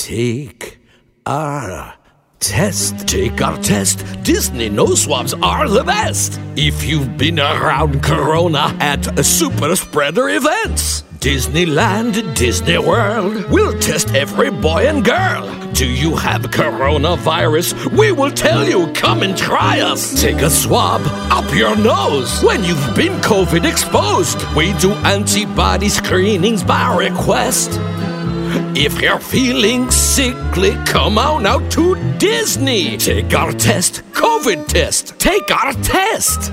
Take our test. Take our test. Disney nose swabs are the best. If you've been around Corona at super spreader events. Disneyland, Disney World, we'll test every boy and girl. Do you have coronavirus? We will tell you, come and try us. Take a swab up your nose when you've been COVID exposed. We do antibody screenings by request. If you're feeling sickly, come on out to Disney. Take our test, COVID test. Take our test.